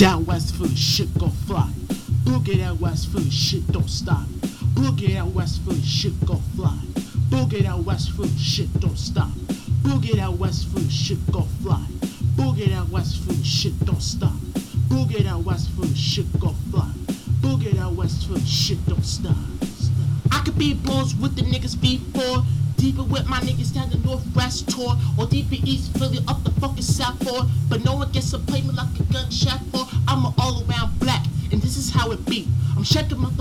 Down west Philly, shit gon' fly. Boogie down west Philly, shit don't stop. Boogie down west Philly, shit gon' fly. Boogie down west Philly, shit don't stop. Boogie down west Philly, shit gon' fly. Boogie down west Philly, shit don't stop. Boogie down west Philly, shit gon' fly. Boogie down west Philly, shit don't stop. I could be blows with the niggas before. Deeper with my niggas down the northwest tour, or deeper east Philly up the fucking south four. But no one gets to play me like a gunshot be. I'm checking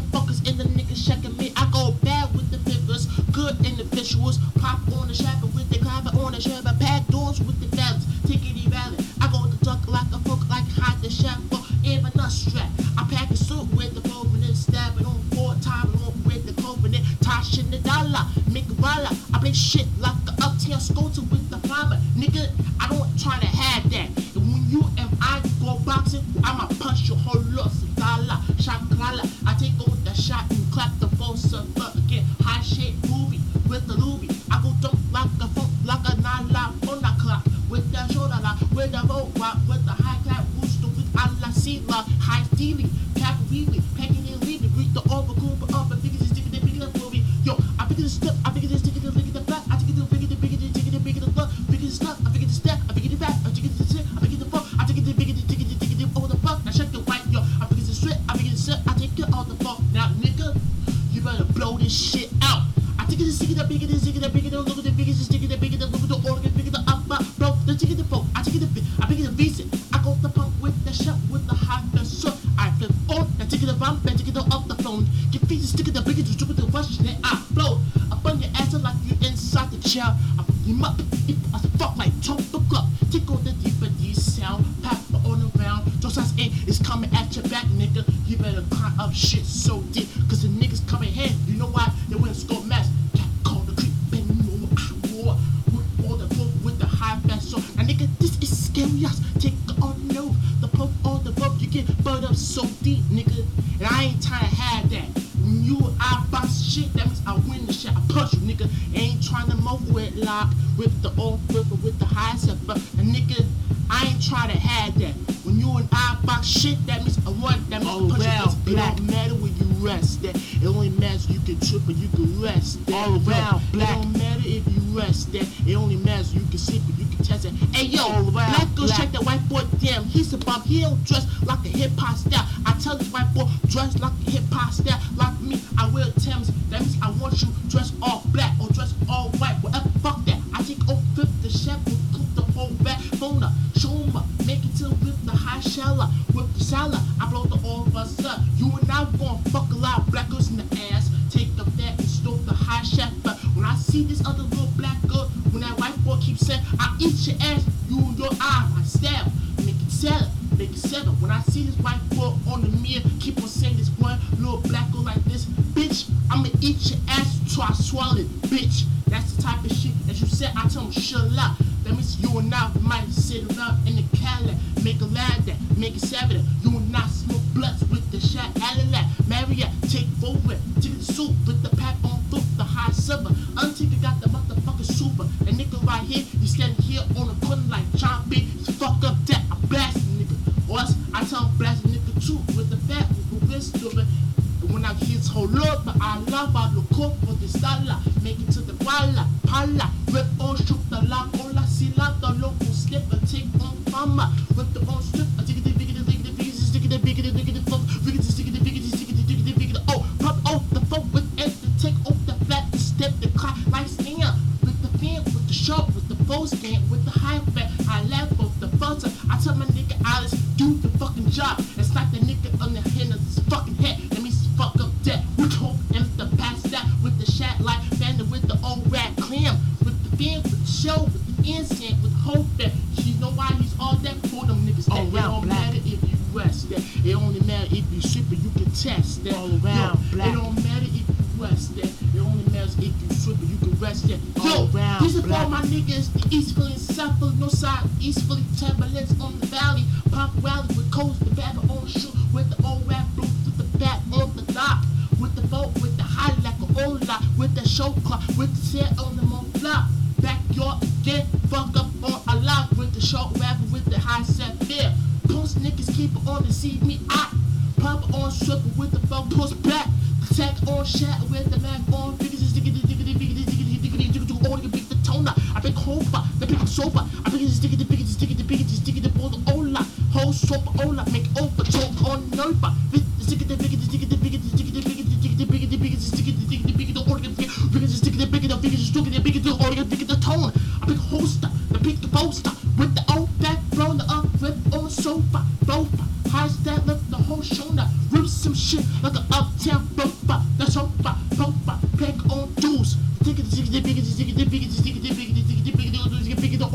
Stealing, cap weaving, packing and leaving. Greet the overcool, but up and figures is sticking the bigger for me. Yo, I figure the step, I figure the stick, I figure the flat, I figure the bigger the bigger the bigger the bigger the fuck, bigger the stuff, I figure the step, I figure the fat, I figure the shit, I figure the fuck, I figure the bigger the bigger the bigger the over the fuck. Now check the white, yo, I figure the strip, I figure the shit, I take it all the fuck. Now nigga, you better blow this shit out. I think it's the bigger the bigger the bigger the look at the bigger the sticky the bigger the look at the organ, bigger the up, blow the ticket the folk. I take it the I figure the visa. I go the pump with the shot with the hot the. I take it bump, I take it off the phone. Get feet stick it the the stupid the rush, then I flow. Up on your ass like you inside the chair. I fuck him up, if I fuck like top the club. Tickle the deeper D sound, pop on around. Just as it is coming at your back, nigga. You better climb up shit so deep, cause the Take on no, the pump on the rope, you get burned up so deep, nigga. And I ain't trying to have that. When you I box shit, that means I win the shit. I punch you, nigga. Ain't trying to move with lock with the old flipper with the high stepper. And nigga, I ain't trying to have that. When you and I box shit, that means I want that means All oh, I punch around you. It black. don't matter when you rest that. It only matters you can trip or you can rest that. All oh, around It black. don't matter if you rest that. It only matters you can sleep or you test. Hey yo, oh, All black girl black. check that white boy. Damn, he's a bum. He don't dress like a hip hop style. I tell this white boy dress like a hip hop style. Like me, I wear Tim's. That means I want you dress all black or dress all white. Whatever, fuck that. I take off fifth the chef will cook the whole back. Phone up, show 'em up, make it till with the high shallow. With the salad, I blow the all of us up. You and I gon' fuck a lot of black girls in the ass. Take the fat and stroke the high chef. But when I see this other little black girl, when that white boy keeps saying, I eat your ass, you and your eye, I stab. Make it settle, make it settle. When I see this white boy on the mirror, keep on saying this one little black girl like this, bitch, I'ma eat your ass till I swallow it, bitch. That's the type of shit that you said. I tell him, shut up. That means you and I might sit around in the Cali, make a lad that, make it seven. You and I smoke blunts with the shot, Alalat, Marriott, take over, take the soup with the pack on foot, the high silver. Right here, you standing here on the corner like John B. Fuck up that, I blast nigga. Or else I tell him blast nigga too with the fat, with this stupid. When I hit whole lot, but I love I look up for the dollar. Make it to the walla, pala, rip on shoot the lock, all I see like the local slip and take on farmer. With the on strip, I take it, the bigger, the bigger, stick it, bigger, the bigger, the fuck, bigger, the stick do the fucking job. It's like the nigga on the hand of his fucking head. Let me fuck up that. Hope and the pass that. With the shat light fender, with the old rat clam. With the fan, with the show, with the incense, with hope that. You know why he's all that for them niggas. That All it don't black. matter if you rest that. It only matter if you super, you can test that. All around Yo, black. It don't matter if you rest that. It only matters if you super, you can rest that. Yo, All around this is for black. my niggas, the East Philly, South Philly, no side, East Philly, turbulence on the valley, Pop Valley with coast, the on the shoe, with the old rap blue, with the back on the dock, with the boat, with the high like a old lot, with the show car, with the set on the moon flop, backyard again, fuck up on a lot, with the short rapper, with the high set beer, post niggas keep on to see me. I pop on struggle with the phone, push back. Tech on chat the pick of sober. I pick it, stick it, the pick it, stick it, the pick it, stick it, the pull the ola. Whole soap, ola, make over, talk on nova. Pick the stick it, the pick it, stick it, the pick it, stick it, the pick it, stick it, the pick it, pick it, stick it, the it, pick it, the organ, pick it, stick it, the pick it, pick it, stick it, pick it, the organ, pick it, the tone. I pick holster, the pick the poster.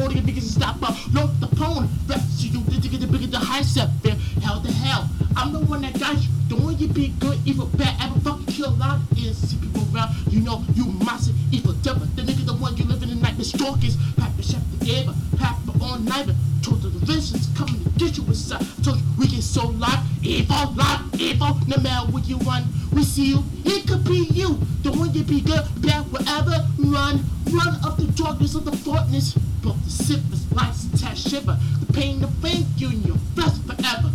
40 of niggas stop up. North Dakota, rest you, did you get the bigger the high step man. Hell to hell. I'm the one that got you. The one you be good, evil, bad, ever fucking kill a lot is see people around. You know, you monster, evil, devil. The nigga, the one you living in like the stalkers. Papa Chef the Gaber, Papa on Niver. Total divisions coming to get you inside. I told you, we get so locked, evil, locked, evil, no matter what you want we see you. It could be you, the one you be good, bad, whatever. Run, run up the darkness of the darkness. Broke the syphilis, lights attached shiver. The pain, the thank you in your breath forever.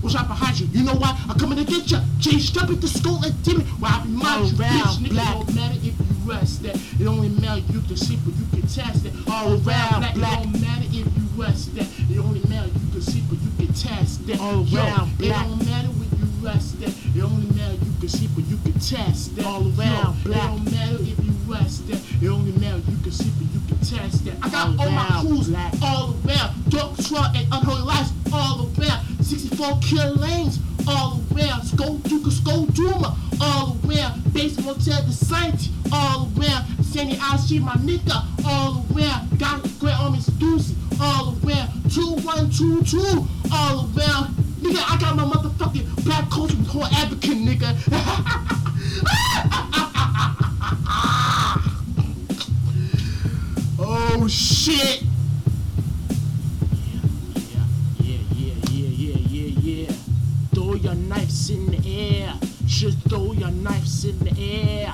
What's right behind you? You know why? I'm coming to get you. Change step at the skull and timid. Why I be my All bitch, round nigga. Oh, black. Don't matter if you rest that. It only matter you can see, but you can test it. All round black. black. It don't matter if you rest that. It only matter you can see, but you can test that. All Yo, round It black. don't matter you rest. It only matter you can see, but you can test that. All around, black. It don't matter if you rest that. It only matter you can see, but you can test that. I got All all my crews black. all around. Dark truck and unholy lights all around. 64 kill lanes all around. Skull Duke, Skull Duma all around. Baseball Motel, the Saint all around. Sandy IC, my nigga all around. Got Great Army Stussy all around. 2122 all around. Nigga, I got my motherfucking black culture whole advocate, nigga. oh shit. Yeah, yeah, yeah, yeah, yeah, yeah, yeah. Throw your knives in the air. Just throw your knives in the air.